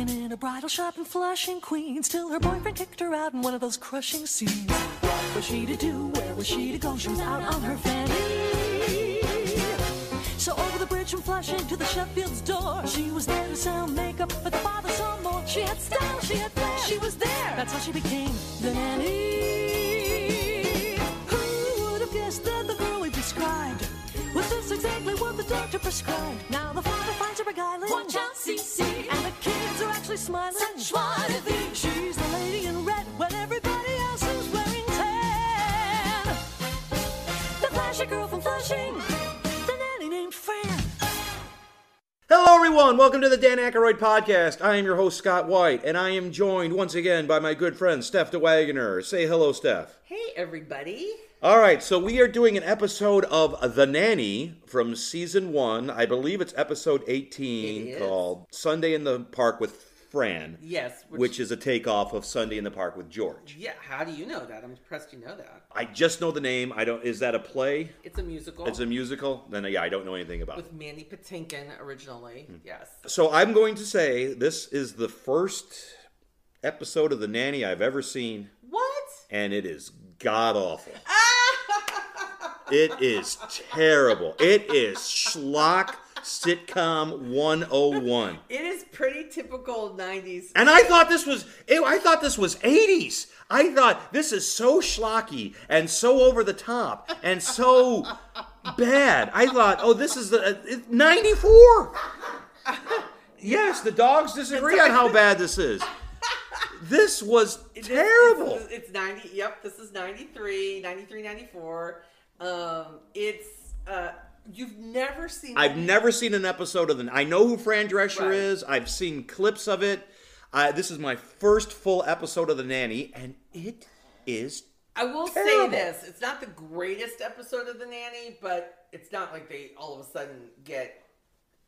working in a bridal shop in Flushing, Queens, till her boyfriend kicked her out in one of those crushing scenes. What was she to do? Where was she to go? She was out on her fanny. So over the bridge from Flushing to the Sheffield's door, she was there to sell makeup, but the father saw more. She had style, she had flair, she was there. That's how she became the nanny. Who would have guessed that the girl we described was this exactly what the doctor prescribed? Now the father finds her beguiling. Watch out, CC. And the kids are smiling. Such joie de vivre. She's the lady in red when everybody else is wearing tan. The flashy girl from Flushing. The nanny named Fran. Hello, everyone. Welcome to the Dan Aykroyd podcast. I am your host, Scott White, and I am joined once again by my good friend, Steph DeWaegeneer. Say hello, Steph. Hey, everybody. All right, so we are doing an episode of The Nanny from season one. I believe it's episode 18 It is. called Sunday in the Park with Fran. Yes, Which, which- is a takeoff of Sunday in the Park with George. Yeah, how do you know that? I'm impressed you know that. I just know the name. I don't. Is that a play? It's a musical. It's a musical. Then yeah, I don't know anything about. it. with Mandy Patinkin originally. Hmm. Yes. So I'm going to say this is the first episode of The Nanny I've ever seen. What? and it is god awful. it is terrible. It is schlock sitcom 101. It is pretty typical 90s. And I thought this was ew, I thought this was 80s. I thought this is so schlocky and so over the top and so bad. I thought, "Oh, this is the uh, 94." Yes, the dogs disagree on how bad this is. This was It terrible. It's, it's 90. Yep, this is 93, 93, 94. Um, it's, uh, you've never seen. I've never seen an episode of the. I know who Fran Drescher Right. is. I've seen clips of it. Uh, this is my first full episode of The Nanny, and it is. I will say this: it's not the greatest episode of The Nanny, but it's not like they all of a sudden get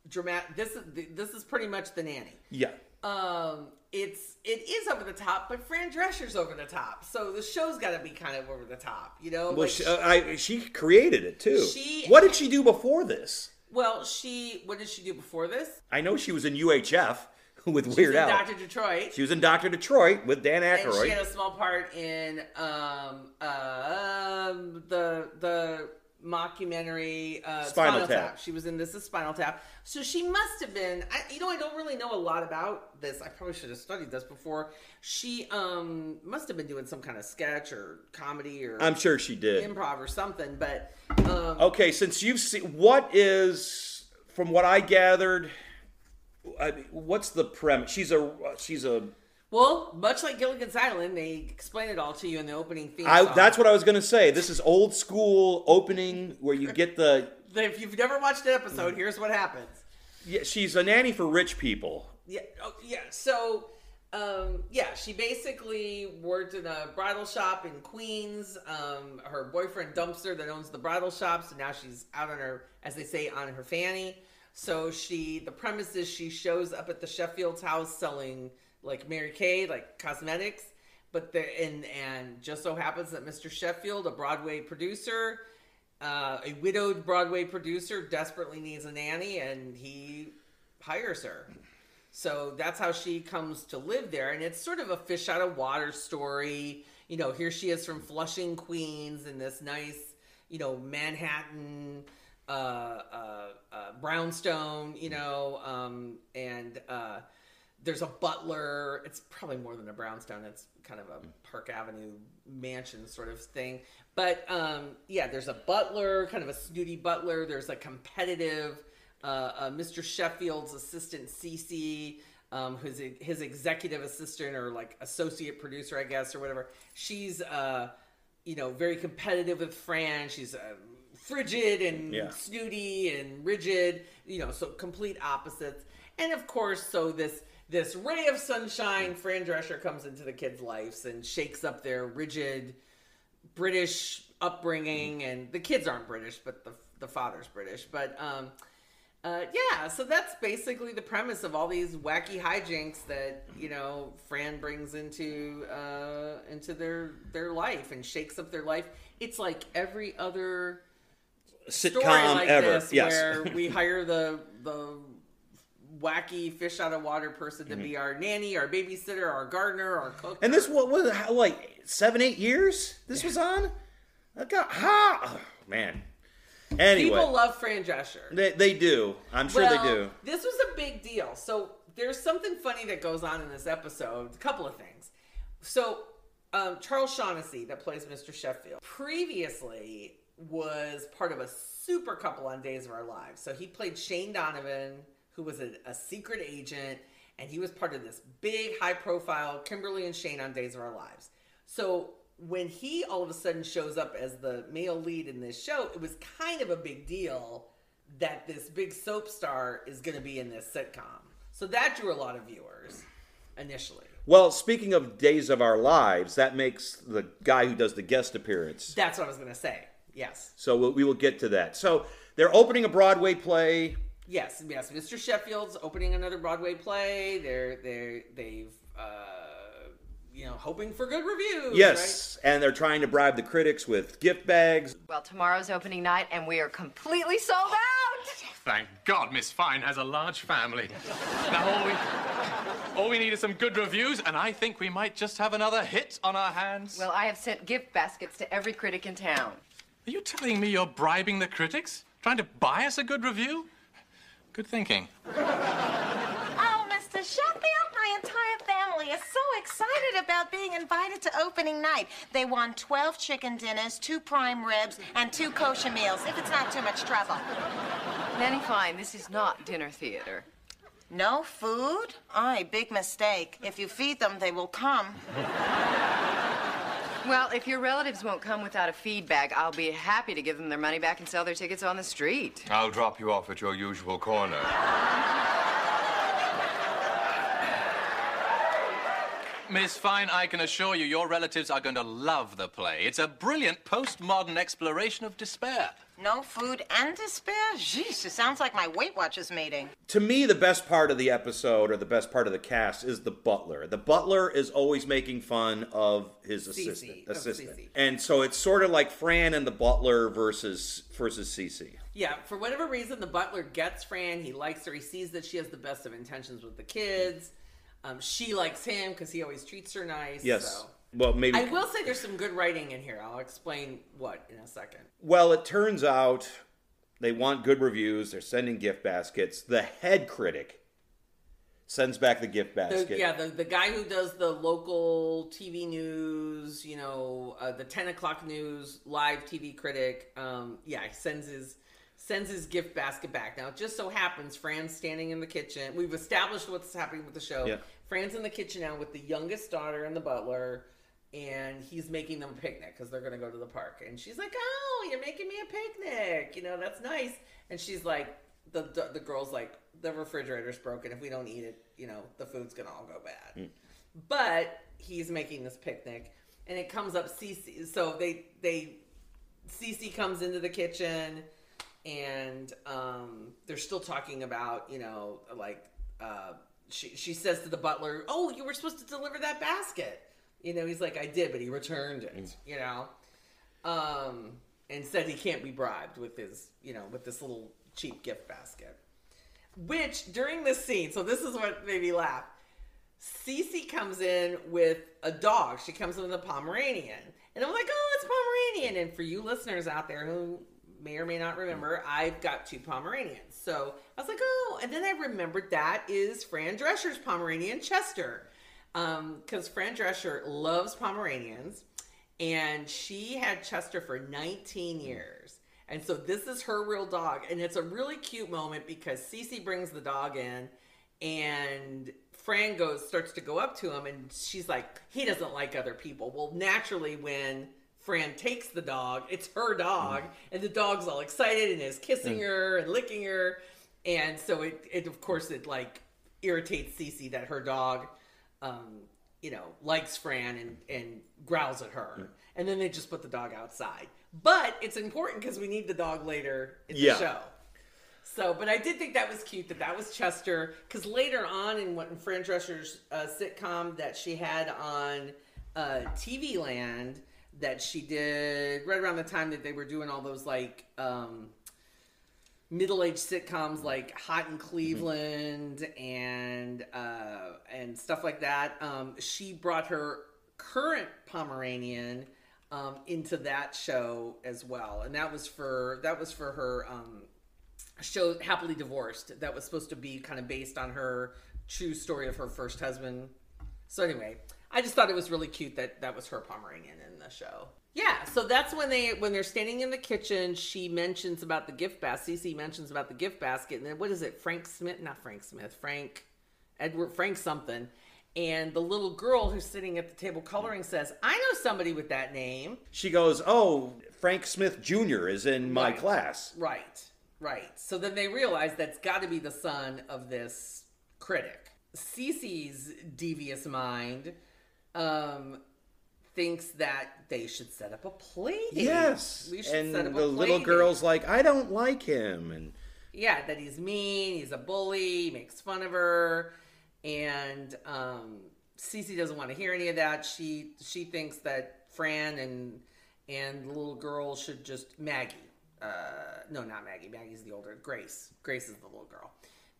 dramatic. This is this is pretty much The Nanny. Yeah. Um, it's it is over the top, but Fran Drescher's over the top, so the show's got to be kind of over the top, you know. Well, Like, she, uh, I, she created it too. She- what did she do before this? well, she what did she do before this? I know she was in UHF with She Weird Al. Doctor Detroit. She was in Doctor Detroit with Dan and she Aykroyd. had a small part in um, uh, um, the the mockumentary uh, Spinal Tap. She was in this is Spinal Tap. So she must have been. I, you know, I don't really know a lot about this. I probably should have studied this before. She um, must have been doing some kind of sketch or comedy or I'm sure she did. improv or something. But um, Okay, since you've seen, what is, from what I gathered, I mean, what's the premise? She's a she's a well, much like Gilligan's Island, they explain it all to you in the opening theme I, song. that's what I was going to say. This is old school opening where you get the. If you've never watched an episode, here's what happens. Yeah, she's a nanny for rich people. Yeah. Oh, yeah. So, um, yeah, she basically worked in a bridal shop in Queens. Um, her boyfriend dumps her that owns the bridal shop, so now she's out on her, as they say, on her fanny. So she, the premise is she shows up at the Sheffield's house selling like Mary Kay, like cosmetics. But there, and and just so happens that Mr. Sheffield, a Broadway producer, uh, a widowed Broadway producer, desperately needs a nanny, and he hires her. So that's how she comes to live there. And it's sort of a fish out of water story. You know, here she is from Flushing, Queens, in this nice, you know, Manhattan, uh, uh, uh, brownstone, you know, um, and uh, there's a butler. It's probably more than a brownstone. It's kind of a Park Avenue mansion sort of thing. But um, yeah, there's a butler, kind of a snooty butler. There's a competitive uh, uh, Mr. Sheffield's assistant, Cece, um, who's a, his executive assistant or like associate producer, I guess, or whatever. She's, uh, you know, very competitive with Fran. She's uh, frigid and Yeah. snooty and rigid, you know, so complete opposites. And of course, so this this ray of sunshine, Fran Drescher comes into the kids' lives and shakes up their rigid British upbringing, and the kids aren't British, but the the father's British. But um, uh, yeah, so that's basically the premise of all these wacky hijinks that you know Fran brings into uh, into their their life and shakes up their life. It's like every other story Sitcom like ever. this yes. where we hire the the wacky fish out of water person to be our nanny, our babysitter, our gardener, our cook. Mm-hmm. And this what was how, like seven, eight years this was on. I got ha, oh, man. Anyway, people love Fran Drescher. they they do. I'm sure well, they do. This was a big deal. So there's something funny that goes on in this episode. A couple of things. So um, Charles Shaughnessy, that plays Mr. Sheffield, previously was part of a super couple on Days of Our Lives. So he played Shane Donovan, who was a, a secret agent, and he was part of this big, high profile Kimberly and Shane on Days of Our Lives. So when he all of a sudden shows up as the male lead in this show, it was kind of a big deal that this big soap star is going to be in this sitcom. So that drew a lot of viewers initially. Well, speaking of Days of Our Lives, that makes the guy who does the guest appearance. That's what I was going to say. Yes. So we'll, we will get to that. So they're opening a Broadway play. Yes, yes. Mr. Sheffield's opening another Broadway play. They're they they've uh, you know hoping for good reviews. Yes, and they're trying to bribe the critics with gift bags. Well, tomorrow's opening night, and we are completely sold out. Thank God Miss Fine has a large family. Now all we, all we need is some good reviews, and I think we might just have another hit on our hands. Well, I have sent gift baskets to every critic in town. Are you telling me you're bribing the critics? Trying to buy us a good review? Good thinking. Oh, Mr. Sheffield, my entire family is so excited about being invited to opening night. They want 12 chicken dinners, two prime ribs, and two kosher meals, if it's not too much trouble. Nanny Fine, this is not dinner theater. No food? Aye, big mistake. If you feed them, they will come. Well, if your relatives won't come without a feed bag, I'll be happy to give them their money back and sell their tickets on the street. I'll drop you off at your usual corner. Miss Fine, I can assure you your relatives are going to love the play. It's a brilliant postmodern exploration of despair. No food and despair? Jeez, it sounds like my Weight Watchers meeting. To me, the best part of the episode or the best part of the cast is the butler. The butler is always making fun of his assistant. of assistant. Cece. And so it's sort of like Fran and the butler versus versus Cece. Yeah, for whatever reason, the butler gets Fran. He likes her. He sees that she has the best of intentions with the kids. Um, she likes him because he always treats her nice. Yes. so. Well, maybe. I will say there's some good writing in here. I'll explain what in a second. Well, it turns out they want good reviews. They're sending gift baskets. The head critic sends back the gift The, basket. yeah, the, the guy who does the local TV news, you know, uh, the 10 o'clock news live TV critic, um, yeah, he sends his sends his gift basket back. Now, it just so happens Fran's standing in the kitchen. We've established what's happening with the show. Yeah. Fran's in the kitchen now with the youngest daughter and the butler, and he's making them a picnic because they're going to go to the park. And she's like, "Oh, you're making me a picnic. You know, that's nice." And she's like, "The the, the girl's like, the refrigerator's broken. If we don't eat it, you know, the food's gonna all go bad." But he's making this picnic, and it comes up Cece. So they they Cece comes into the kitchen, and um, they're still talking about you know like uh, she she says to the butler, "Oh, you were supposed to deliver that basket." You know, he's like, "I did, but he returned it." You know, um, and said he can't be bribed with his you know with this little cheap gift basket. Which during this scene, so this is what made me laugh. Cece comes in with a dog. She comes in with a Pomeranian. And I'm like, oh, it's Pomeranian. And for you listeners out there who may or may not remember, I've got two Pomeranians. So I was like, oh, and then I remembered that is Fran Drescher's Pomeranian Chester. Um, because Fran Drescher loves Pomeranians. And she had Chester for 19 hmm. years. And so this is her real dog. And it's a really cute moment because Cece brings the dog in and Fran goes starts to go up to him and she's like, he doesn't like other people. Well, naturally when Fran takes the dog, it's her dog, hmm. and the dog's all excited and is kissing hmm. her and licking her. And so it, it of course it like irritates Cece that her dog um, you know, likes Fran and, and growls at her. And then they just put the dog outside. But it's important because we need the dog later in Yeah. the show. So, but I did think that was cute that that was Chester because later on in what in Fran Drescher's uh, sitcom that she had on uh, TV Land that she did right around the time that they were doing all those like um, middle-aged sitcoms like Hot in Cleveland and uh, and stuff like that. Um, she brought her current Pomeranian um, into that show as well, and that was for that was for her um, show Happily Divorced. That was supposed to be kind of based on her true story of her first husband. So anyway, I just thought it was really cute that that was her Pomeranian in the show. Yeah, so that's when they when they're standing in the kitchen. She mentions about the gift basket. Cece mentions about the gift basket, and then what is it? Frank Smith, not Frank Smith, Frank Edward Frank something. And the little girl who's sitting at the table coloring says, "I know somebody with that name." She goes, "Oh, Frank Smith Jr. is in my Right. class." Right, right. So then they realize that's got to be the son of this critic. Cece's devious mind um, thinks that they should set up a play date. Yes, we should and set up a the play little date. girl's like, "I don't like him," and yeah, that he's mean, he's a bully, makes fun of her, and um, Cece doesn't want to hear any of that. She she thinks that Fran and and the little girl should just Maggie. Uh, no, not Maggie. Maggie's the older. Grace. Grace is the little girl.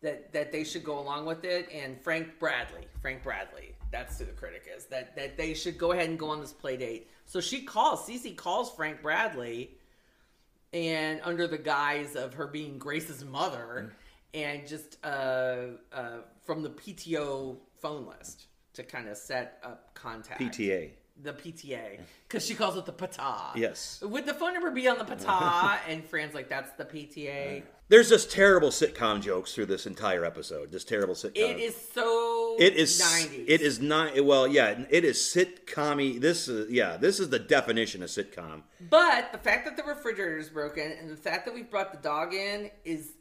That that they should go along with it. And Frank Bradley. Frank Bradley. That's who the critic is. That that they should go ahead and go on this play date. So she calls. Cece calls Frank Bradley and under the guise of her being Grace's mother, and just uh, uh, from the PTO phone list to kind of set up contact. PTA. The PTA, because she calls it the PTA. Yes. Would the phone number be on the PTA? and Fran's like, that's the PTA. There's just terrible sitcom jokes through this entire episode. This terrible sitcom. It is so It is. 90s. It is not. Well, yeah. It is sitcom This is. Yeah. This is the definition of sitcom. But the fact that the refrigerator is broken and the fact that we brought the dog in is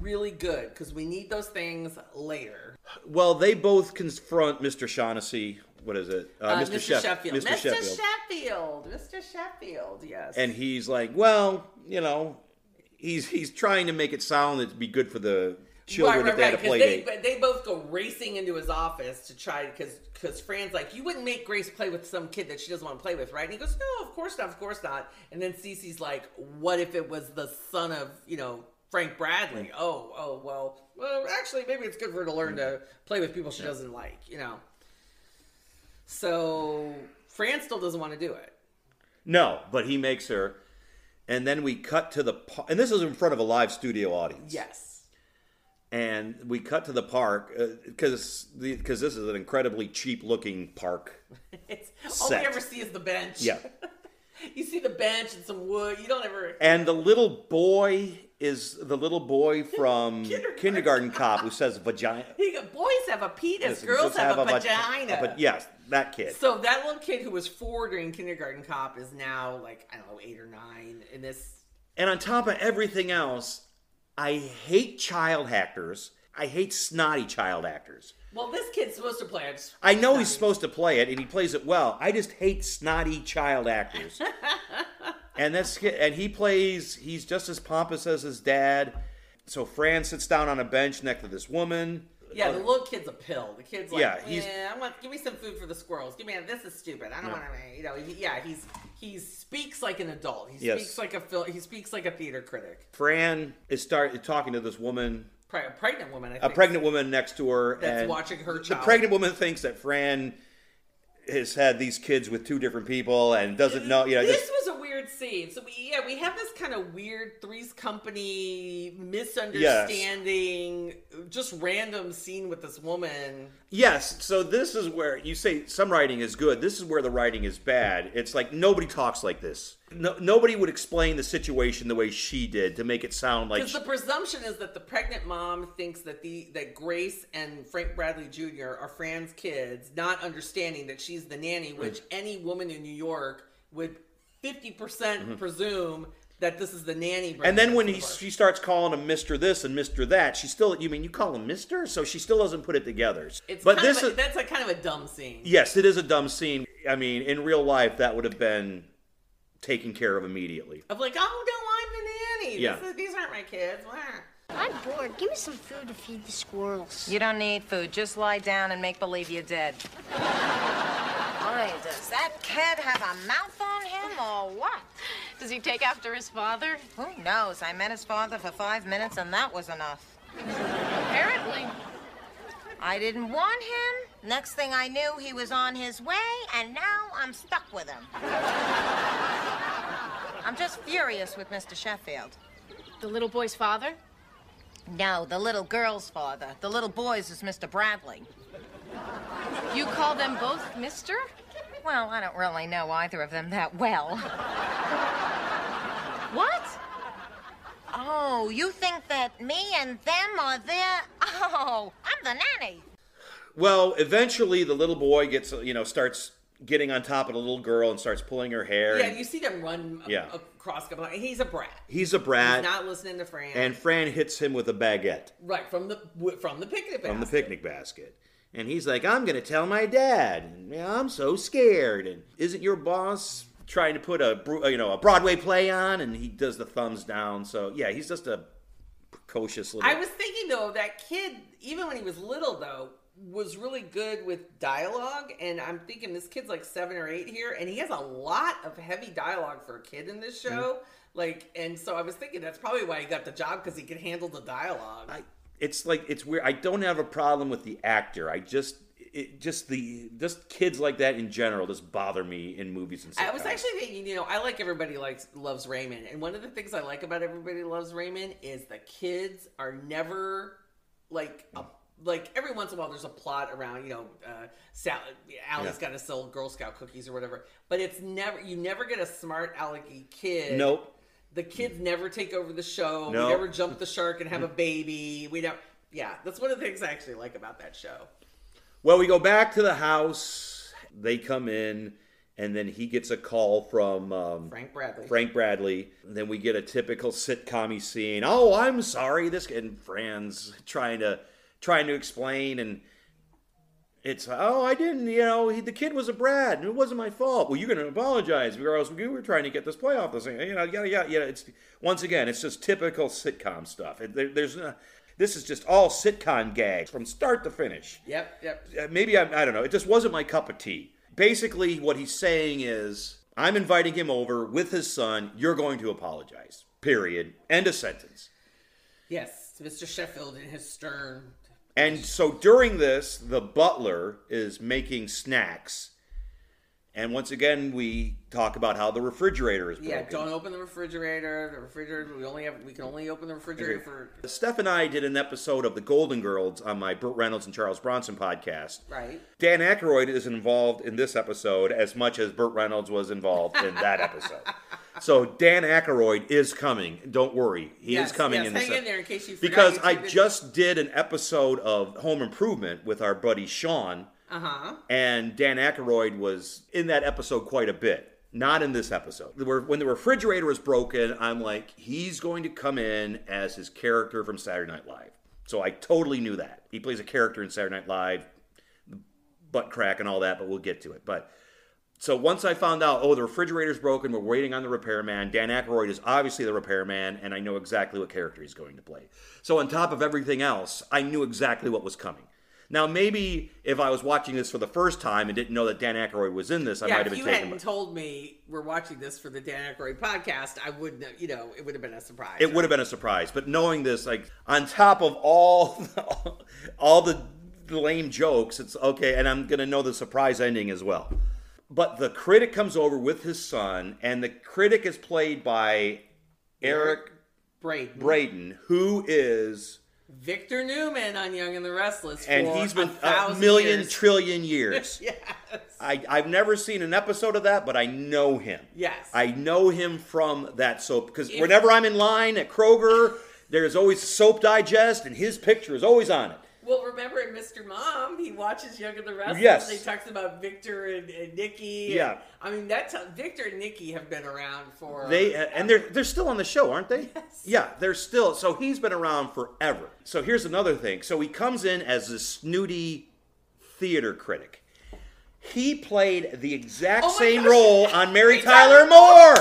really good because we need those things later. Well, they both confront Mr. Shaughnessy. What is it? Uh, Mr. Sheff- Sheffield. Mr. Sheffield. Mr. Sheffield. Mr. Sheffield. Yes. and he's like, well, you know, he's he's trying to make it sound that'd be good for the children if they had a play they, date. they both go racing into his office to try because because Fran's like, you wouldn't make Grace play with some kid that she doesn't want to play with, right? And he goes, no, of course not, of course not. And then Cece's like, what if it was the son of you know Frank Bradley? Oh, oh, well, well, actually, maybe it's good for her to learn to play with people she doesn't like, you know. So Fran still doesn't want to do it. No, but he makes her, and then we cut to the par- and this is in front of a live studio audience. Yes. and we cut to the park uh, because because this is an incredibly cheap looking park. It's all we ever see is the bench. Yeah. you see the bench and some wood. You don't ever. And the little boy is the little boy from Kindergarten. Kindergarten Cop who says vagina. He boys have a penis, Listen, girls just have, a, vag- vagina. But yes, that kid. So that little kid who was four during kindergarten cop is now like I don't know eight or nine in this. And on top of everything else, I hate child actors. I hate snotty child actors. Well, this kid's supposed to play it. I know he's supposed to play it, and he plays it well. I just hate snotty child actors. and that's and he plays. He's just as pompous as his dad. So Fran sits down on a bench next to this woman. Yeah, the little kid's a pill. The kid's like, Yeah, yeah, he's- I want give me some food for the squirrels. Give me a, this is stupid. I don't want to, you know. He, yeah, he's he speaks like an adult. He Yes. speaks like a fil- he speaks like a theater critic. Fran is start talking to this woman, a pregnant woman. I a think. A pregnant woman next to her, That's and watching her The pregnant woman thinks that Fran has had these kids with two different people and doesn't know. You know, this just, weird scene. So we yeah we have this kind of weird Three's Company misunderstanding, just random scene with this woman. Yes, so this is where you say some writing is good. This is where the writing is bad. It's like nobody talks like this. No, nobody would explain the situation the way she did to make it sound like Because the presumption is that the pregnant mom thinks that the that Grace and Frank Bradley Jr. are Fran's kids, not understanding that she's the nanny, which any woman in New York would fifty percent presume that this is the nanny. Mm-hmm. and then when he, bringing her to she starts calling him Mister this and Mister that, she still. You mean you call him Mister? So she still doesn't put it together. It's but kind this of a, is that's a kind of a dumb scene. yes, it is a dumb scene. I mean, in real life, that would have been taken care of immediately. Of like, oh no, I'm the nanny. Yeah. This is, these aren't my kids. Wah. I'm bored. Give me some food to feed the squirrels. You don't need food. Just lie down and make believe you're dead. Does that kid have a mouth on him or what? Does he take after his father? Who knows? I met his father for five minutes, and that was enough. Apparently. I didn't want him. Next thing I knew, he was on his way, and now I'm stuck with him. I'm just furious with Mr. Sheffield. The little boy's father? No, the little girl's father. The little boy's is Mr. Bradley. You call them both Mister? Well, I don't really know either of them that well. What? Oh, you think that me and them are there? Oh, I'm the nanny. Well, eventually the little boy gets, you know, starts getting on top of the little girl and starts pulling her hair. Yeah, and you see them run a- Yeah. across. a couple- He's a brat. he's a brat, He's not listening to Fran. and Fran hits him with a baguette right from the from the picnic basket. from the picnic basket. And he's like, I'm going to tell my dad. And, I'm so scared. And isn't your boss trying to put a, you know, a Broadway play on? And he does the thumbs down. So, yeah, he's just a precocious little... I was thinking though that kid, even when he was little though, was really good with dialogue, and I'm thinking this kid's like seven or eight here, and he has a lot of heavy dialogue for a kid in this show. Mm-hmm. Like, and so I was thinking that's probably why he got the job because he could handle the dialogue. I, it's like it's weird. I don't have a problem with the actor. I just it just the just kids like that in general just bother me in movies and stuff. I was actually thinking, you know, I like everybody likes loves Raymond, and one of the things I like about everybody loves Raymond is the kids are never like a, like every once in a while there's a plot around, you know, uh, Sal, Allie's Yeah. got to sell Girl Scout cookies or whatever, but it's never you never get a smart alecky kid. Nope. The kids never take over the show. No. We never jump the shark and have a baby. We don't. Yeah, that's one of the things I actually like about that show. Well, we go back to the house. They come in, and then he gets a call from um, Frank Bradley. Frank Bradley. And then we get a typical sitcom scene. Oh, I'm sorry. This and Fran's trying to trying to explain, and it's oh, I didn't. You know, he, the kid was a brat, and it wasn't my fault. Well, you're going to apologize because we were trying to get this playoff. This thing, you know, yada yada yada. It's once again, it's just typical sitcom stuff. It, there, there's uh, this is just all sitcom gags from start to finish Yep, yep. uh, maybe I, I don't know. It just wasn't my cup of tea. Basically, what he's saying is, I'm inviting him over with his son. You're going to apologize. Period. End of sentence. Yes, Mr. Sheffield in his stern. And so during this, the butler is making snacks. And once again, we talk about how the refrigerator is broken. Yeah, don't open the refrigerator. The refrigerator. We only have. We can only open the refrigerator for. Steph and I did an episode of the Golden Girls on my Burt Reynolds and Charles Bronson podcast. Right. Dan Aykroyd is involved in this episode as much as Burt Reynolds was involved in that episode. so Dan Aykroyd is coming. Don't worry, he Yes, is coming yes, in this. hang in there in case you because I just did an episode of Home Improvement with our buddy Sean, Uh huh. and Dan Aykroyd was in that episode quite a bit. Not in this episode. When the refrigerator is broken, I'm like, he's going to come in as his character from Saturday Night Live. So I totally knew that. He plays a character in Saturday Night Live, butt crack and all that, but we'll get to it. But so once I found out, oh, the refrigerator's broken, we're waiting on the repairman. Dan Aykroyd is obviously the repairman, and I know exactly what character he's going to play. So on top of everything else, I knew exactly what was coming. Now, maybe if I was watching this for the first time and didn't know that Dan Aykroyd was in this, I Yeah, might have if you hadn't by- told me we're watching this for the Dan Aykroyd podcast, I wouldn't. have- You know, it would have been a surprise. It would have been a surprise, but knowing this, like on top of all, all the lame jokes, it's okay, and I'm gonna know the surprise ending as well. But the critic comes over with his son, and the critic is played by Eric Braeden. Braeden, who is, Victor Newman on Young and the Restless, and for he's been a, a million years. trillion years. yes. I, I've never seen an episode of that, but I know him. Yes. I know him from that soap because whenever I'm in line at Kroger, there's always Soap Digest, and his picture is always on it. Well, remember in Mr. Mom, he watches Young and the Restless. Yes. And he talks about Victor and, and Nikki. and- Yeah. I mean, that's Victor and Nikki have been around for. They uh, and they're they're still on the show, aren't they? Yes. Yeah, they're still. So he's been around forever. So here's another thing. So he comes in as a snooty theater critic. He played the exact Oh same gosh. role on Mary Tyler Moore.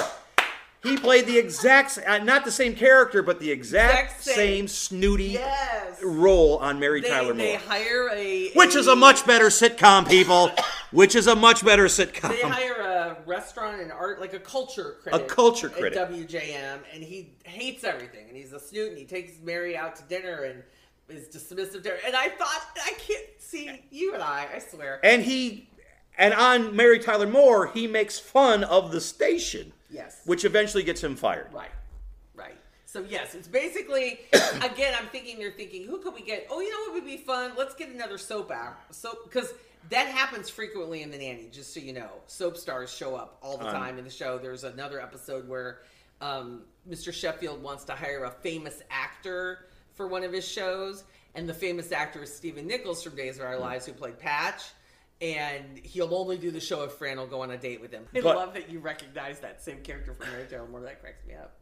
He played the exact, uh, not the same character, but the exact, Exact same. same. snooty Yes. role on Mary They, Tyler they Moore. hire a. Which is a much better sitcom, people. Which is a much better sitcom. They hire a restaurant and art, like a culture critic. A culture at critic. WJM, and he hates everything. And he's a snoot, and he takes Mary out to dinner and is dismissive to her. And I thought, I can't see you and I. I swear. And he, and on Mary Tyler Moore, he makes fun of the station. Yes. Which eventually gets him fired. Right. Right. So yes, it's basically again. I'm thinking you're thinking, who could we get? Oh, you know what would be fun? Let's get another soap act. So because that happens frequently in the nanny. Just so you know, soap stars show up all the Um, time in the show. There's another episode where um, Mr. Sheffield wants to hire a famous actor for one of his shows, and the famous actor is Stephen Nichols from Days of Our Lives, who played Patch. And he'll only do the show if Fran will go on a date with him. I But- love that you recognize that same character from Mary Tyler Moore. That cracks me up.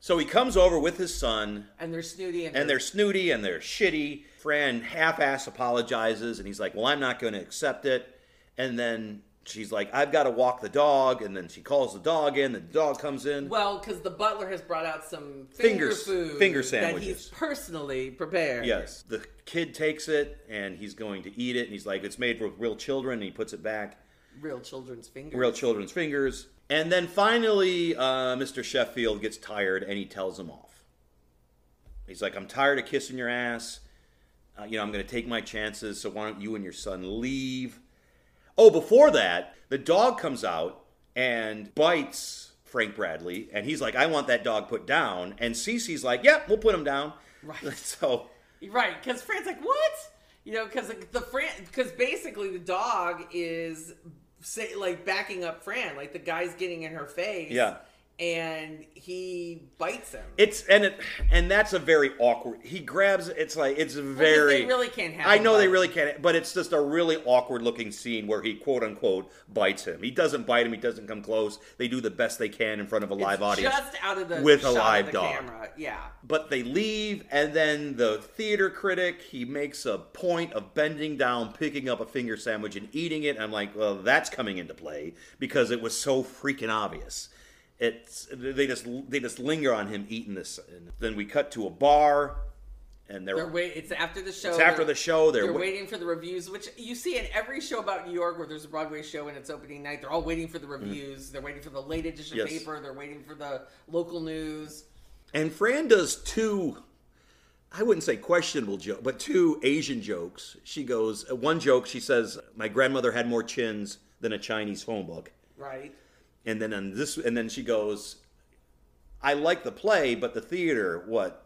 So he comes over with his son, And they're snooty and, and they're snooty and they're shitty. Fran half-ass apologizes, and he's like, "Well, I'm not going to accept it." And then she's like, "I've got to walk the dog," and then she calls the dog in. The dog comes in. Well, because the butler has brought out some finger Fingers- food finger that sandwiches. he's personally prepared. Yes, the kid takes it and he's going to eat it, and he's like, "It's made with real children," and he puts it back. real children's fingers. real children's fingers. And then finally, uh, Mr. Sheffield gets tired and he tells him off. He's like, I'm tired of kissing your ass. Uh, you know, I'm going to take my chances, so why don't you and your son leave? Oh, before that, the dog comes out and bites Frank Bradley, and he's like, I want that dog put down. And Cece's like, Yep, we'll put him down. Right. So, Right, because Fran's like, what? You know, because the Fran, because basically the dog is say like backing up Fran, like the guy's getting in her face. Yeah. And he bites him. It's and it and that's a very awkward. He grabs. It's like it's very. they really can't have I know they really can't, but it's just a really awkward looking scene where he quote unquote bites him. He doesn't bite him. He doesn't come close. They do the best they can in front of a live It's audience just out of the with a live dog. camera. Yeah. But they leave, and then the theater critic he makes a point of bending down, picking up a finger sandwich, and eating it. I'm like, well, that's coming into play because it was so freaking obvious. It's they just they just linger on him eating this. And then we cut to a bar, and they're, They're wait. It's after the show. It's after the show. They're They're wa- waiting for the reviews, which you see in every show about New York where there's a Broadway show and it's opening night. They're all waiting for the reviews. They're waiting for the late edition. Yes. paper. They're waiting for the local news. And Fran does two, I wouldn't say questionable joke, but two Asian jokes. She goes, uh, one joke, she says, My grandmother had more chins than a Chinese phone book. Right. And then on this, and then she goes, I like the play, but the theater, what,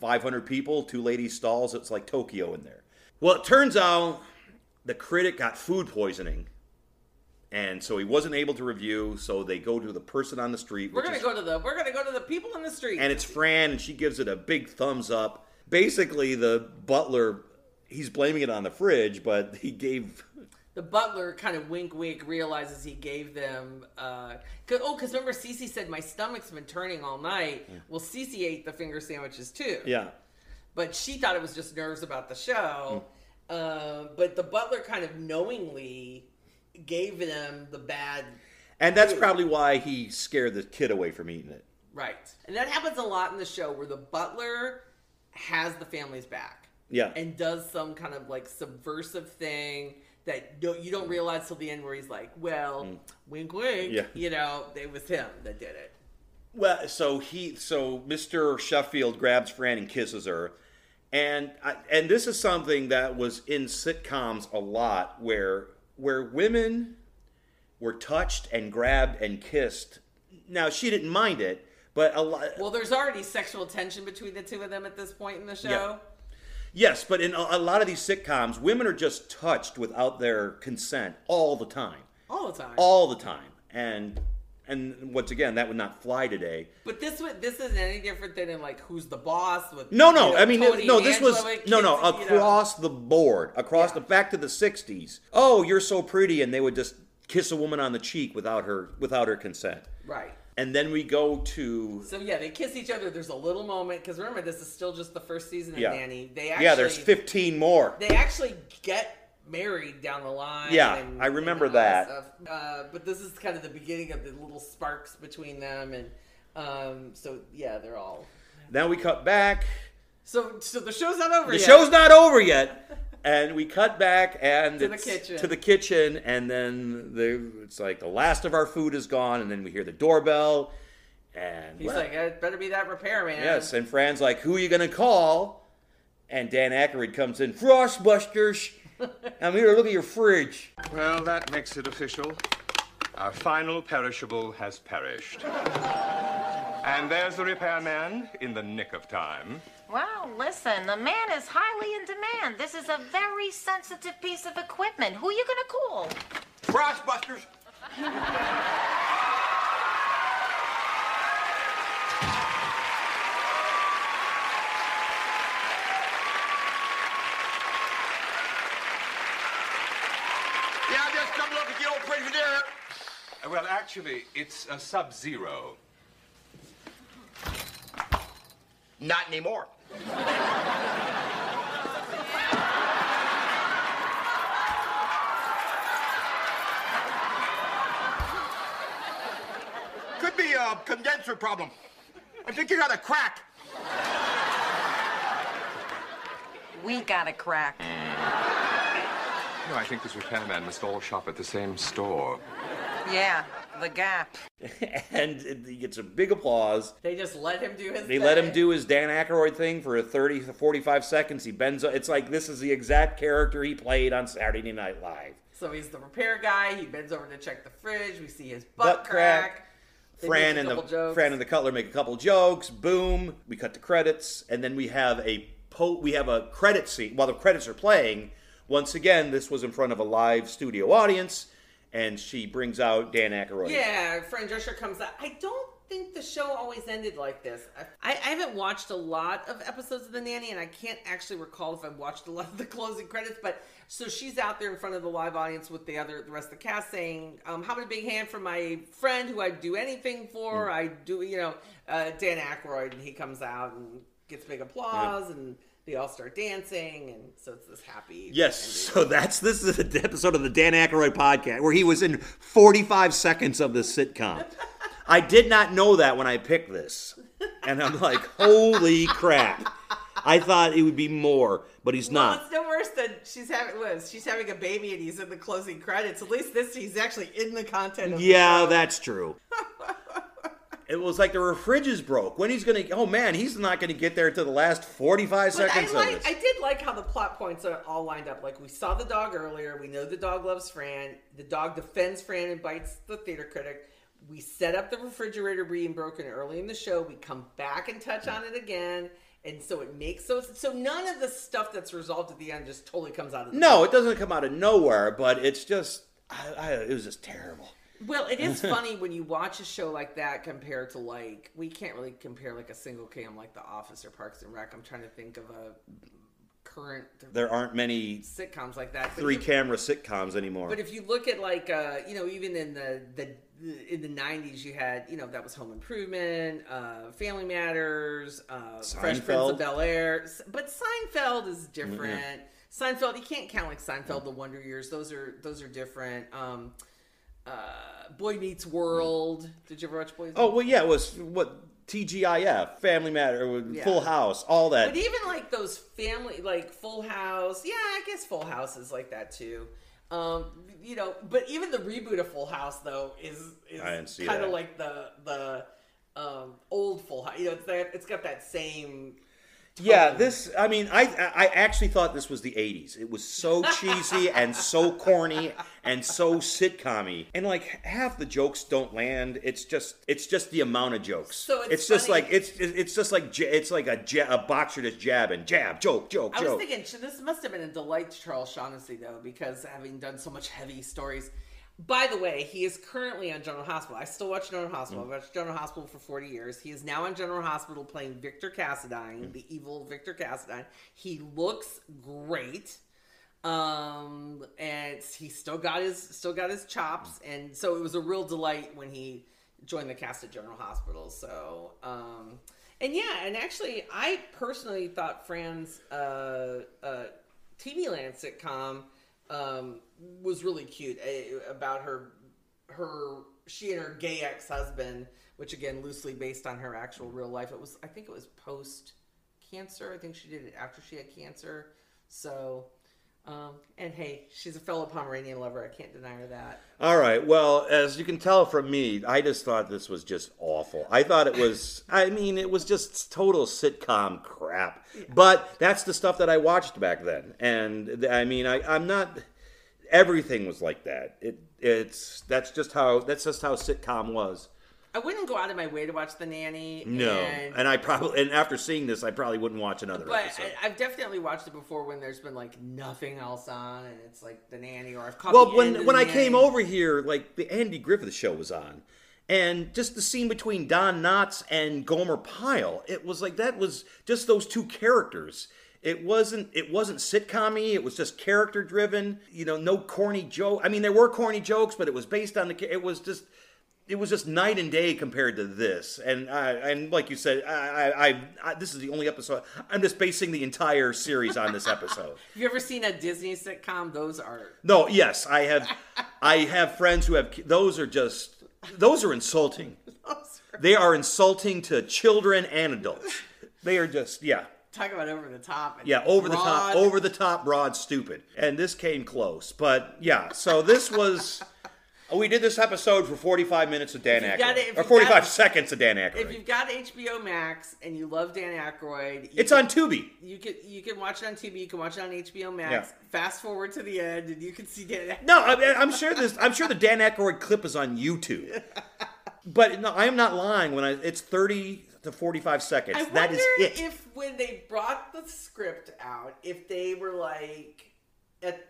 500 people, two ladies' stalls? It's like Tokyo in there. Well, it turns out the critic got food poisoning. And so he wasn't able to review, so they go to the person on the street. We're gonna is- go to the we're gonna go to the people in the street. and it's Fran, and she gives it a big thumbs up. Basically, the butler, he's blaming it on the fridge, but he gave. The butler kind of wink wink realizes he gave them uh cause, oh because remember Cece said my stomach's been turning all night well Cece ate the finger sandwiches too Yeah. but she thought it was just nerves about the show uh, but the butler kind of knowingly gave them the bad And that's food. probably why he scared the kid away from eating it. right and that happens a lot in the show where the butler has the family's back Yeah. and does some kind of like subversive thing that you don't realize till the end where he's like, well, wink, wink. Mm. Yeah. You know, it was him that did it. Well, so he, so Mr. Sheffield grabs Fran and kisses her, and I, and this is something that was in sitcoms a lot, where where women were touched and grabbed and kissed. Now she didn't mind it, but a lot. Well, there's already sexual tension between the two of them at this point in the show. Yeah. Yes, but in a, a lot of these sitcoms, women are just touched without their consent all the time, All the time. all the time, and and once again, that would not fly today. but this would this isn't any different than in like Who's the Boss with No, you no. know, I mean, Tony no. This was with no, no. kids, you know. Across the board, across the back to the '60s. Oh, you're so pretty, and they would just kiss a woman on the cheek without her without her consent. Right. And then we go to So yeah, they kiss each other. There's a little moment because remember this is still just the first season of yeah, Nanny. They actually, yeah. There's 15 more. They actually get married down the line. Yeah, and- I remember and all that. stuff. Uh, but this is kind of the beginning of the little sparks between them, and um, so yeah, they're all. Now we cut back. So so the show's not over The yet. show's not over yet. and we cut back and To the kitchen. to the kitchen, and then the, it's like the last of our food is gone, and then we hear the doorbell, and He's well, like, it better be that repairman. yes, and Fran's like, "Who are you gonna call?" And Dan Aykroyd comes in, "Frostbusters, I'm here to look at your fridge." Well, that makes it official. Our final perishable has perished. And there's the repairman in the nick of time. Well, listen, the man is highly in demand. This is a very sensitive piece of equipment. Who are you gonna call? Frostbusters. Yeah, just come look at the old Frigidaire. Well, actually, it's a sub-zero. Not anymore. Could be a condenser problem. I think you got a crack. We got a crack. No, I think this repairman must all shop at the same store. Yeah, the gap. and he gets a big applause. They just let him do his They let him do his Dan Aykroyd thing for a 30 to 45 seconds. He bends. It's like this is the exact character he played on Saturday Night Live. So he's the repair guy. He bends over to check the fridge. We see his butt, Butt crack. crack. Fran and the jokes. Fran and the Cutler make a couple jokes. Boom. We cut the credits, and then we have a po- we have a credit scene while the credits are playing. Once again, this was in front of a live studio audience, and she brings out Dan Aykroyd. Yeah, Fran Drescher comes out. I don't think the show always ended like this. I, I haven't watched a lot of episodes of The Nanny, and I can't actually recall if I've watched a lot of the closing credits. But so she's out there in front of the live audience with the other, the rest of the cast, saying, um, "How about a big hand for my friend who I'd do anything for? Mm. I do, you know, uh, Dan Aykroyd." And he comes out and gets big applause, and they all start dancing, and so it's this happy. Yes, so that's this is an episode of the Dan Aykroyd podcast where he was in 45 seconds of this sitcom. I did not know that when I picked this, and I'm like, holy crap! I thought it would be more, but he's Well, not. it's no worse than she's having was she's having a baby and he's in the closing credits. At least this he's actually in the content. Of Yeah, the that's true. It was like the is broke. When he's gonna? Oh man, he's not gonna get there to the last 45 But I seconds of like this. I did like how the plot points are all lined up. Like we saw the dog earlier. We know the dog loves Fran. The dog defends Fran and bites the theater critic. We set up the refrigerator being broken early in the show. We come back and touch on it again. And so it makes so so none of the stuff that's resolved at the end just totally comes out of the No, it doesn't come out of nowhere, but it's just, I, I, it was just terrible. Well, it is funny when you watch a show like that compared to like we can't really compare like a single cam like The Office or Parks and Rec. I'm trying to think of a current There aren't many sitcoms like that. Three you- camera sitcoms anymore. But if you look at like uh, you know even in the the in the '90s, you had you know that was Home Improvement, uh, Family Matters, uh, Fresh Prince of Bel Air. But Seinfeld is different. Seinfeld, you can't count like Seinfeld, The Wonder Years. Those are those are different. Um, uh, Boy Meets World. Did you ever watch Boy? Meets oh well, yeah, it was what TGIF, Family Matter, Yeah. Full House, all that. But even like those family, like Full House, yeah, I guess Full House is like that too. Um, you know, but even the reboot of Full House though is is I didn't see kind of like the the um, old Full House. You know, it's that it's got that same. Yeah, this. I mean, I I actually thought this was the '80s. It was so cheesy and so corny and so sitcom-y. and like half the jokes don't land. It's just it's just the amount of jokes. So it's just funny- like it's it's just like j- it's like a boxer just jabbing, jab, joke, joke, I was thinking this must have been a delight to Charles Shaughnessy though, because having done so much heavy stories. By the way, he is currently on General Hospital. I still watch General Hospital. Mm. I've watched General Hospital for 40 years. He is now on General Hospital playing Victor Cassadine, the evil Victor Cassadine. He looks great. Um and he still got his still got his chops and so it was a real delight when he joined the cast at General Hospital. So um and yeah, and actually I personally thought Fran's uh uh TV Land sitcom um, was really cute uh, about her her she and her gay ex husband, which again loosely based on her actual real life. It was I think it was post cancer. I think she did it after she had cancer. So Um, and hey, she's a fellow Pomeranian lover. I can't deny her that. All right. Well, as you can tell from me, I just thought this was just awful. I thought it was, I mean, it was just total sitcom crap. But that's the stuff that I watched back then. And I mean, I, I'm not, everything was like that. It, it's, that's just how, that's just how sitcom was. I wouldn't go out of my way to watch The Nanny. No. and, And I probably, and after seeing this, I probably wouldn't watch another but episode. I, I've definitely watched it before when there's been like nothing else on, and it's like The Nanny, or I've caught well when when I came over here, like the Andy Griffith show was on, and just the scene between Don Knotts and Gomer Pyle, it was like that was just those two characters. It wasn't it wasn't sitcom-y, It was just character driven. You know, no corny joke. I mean, there were corny jokes, but it was based on the. It was just. It was just night and day compared to this, and I, and like you said, I, I, I, this is the only episode. I'm just basing the entire series on this episode. You ever seen a Disney sitcom? Those are No, yes, I have. I have friends who have. Those are just. Those are insulting. those are... They are insulting to children and adults. They are just yeah, talk about over the top. and yeah, over the top, over the top, broad, stupid. And this came close, but yeah. So this was. Oh, we did this episode for 45 minutes of Dan Aykroyd, got or 45 got- seconds of Dan Aykroyd. If you've got HBO Max and you love Dan Aykroyd, It's can- on Tubi. You can you can watch it on TV. You can watch it on HBO Max. Yeah. Fast forward to the end, and you can see Dan. Aykroyd. No, I, I'm sure this. I'm sure the Dan Aykroyd clip is on YouTube. But no, I am not lying when I. It's 30 to 45 seconds. I that is it. if when they brought the script out, if they were like, at,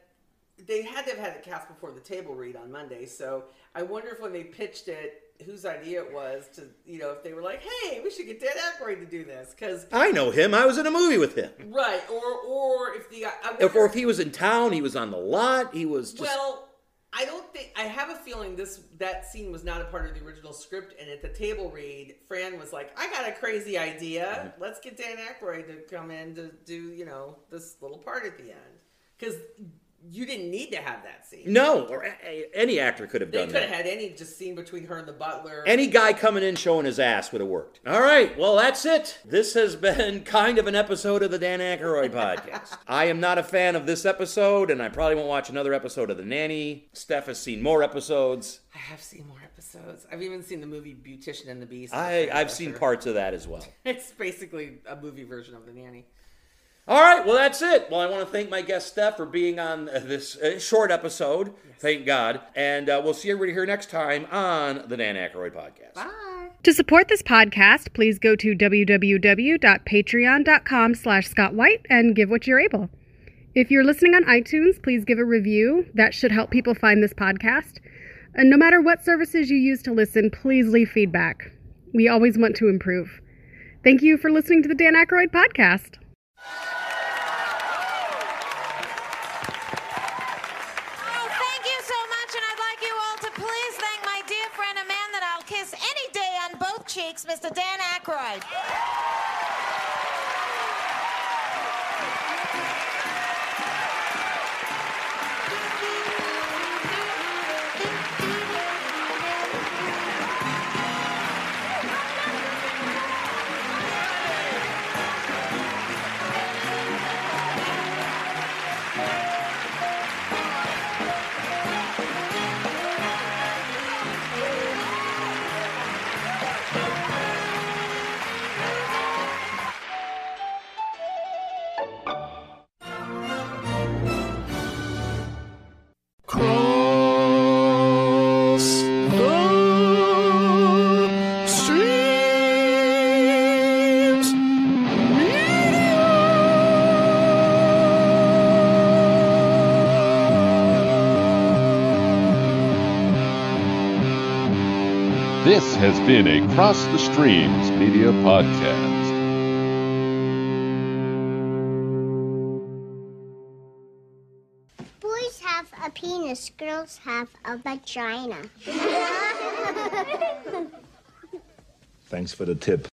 they had to have had a cast before the table read on Monday. So I wonder if when they pitched it, whose idea it was to, you know, if they were like, hey, we should get Dan Aykroyd to do this, because I know him. I was in a movie with him. right, or or if the If, or if he was in town, he was on the lot. He was just. Well, I don't think I have a feeling this that scene was not a part of the original script. And at the table read, Fran was like, "I got a crazy idea. Mm-hmm. Let's get Dan Aykroyd to come in to do you know this little part at the end because you didn't need to have that scene. no, or a- a- any actor could have They done could that. Could have had any just scene between her and the butler. Any guy coming in showing his ass would have worked. All right, well, that's it. This has been kind of an episode of the Dan Aykroyd podcast. I am not a fan of this episode, and I probably won't watch another episode of The Nanny. Steph has seen more episodes. I have seen more episodes. I've even seen the movie Beautician and the Beast. I, I've seen parts of that as well. It's basically a movie version of the nanny. All right, well, that's it. Well, I want to thank my guest Steph for being on uh, this uh, short episode. Thank God. And uh, we'll see everybody here next time on the Dan Aykroyd podcast. Bye. To support this podcast, please go to www.patreon.com slash Scott White and give what you're able. If you're listening on iTunes, please give a review. That should help people find this podcast. And no matter what services you use to listen, please leave feedback. We always want to improve. Thank you for listening to the Dan Aykroyd podcast. Mr. Dan Aykroyd. Has been a Cross the Streams Media Podcast. Boys have a penis, girls have a vagina. Thanks for the tip.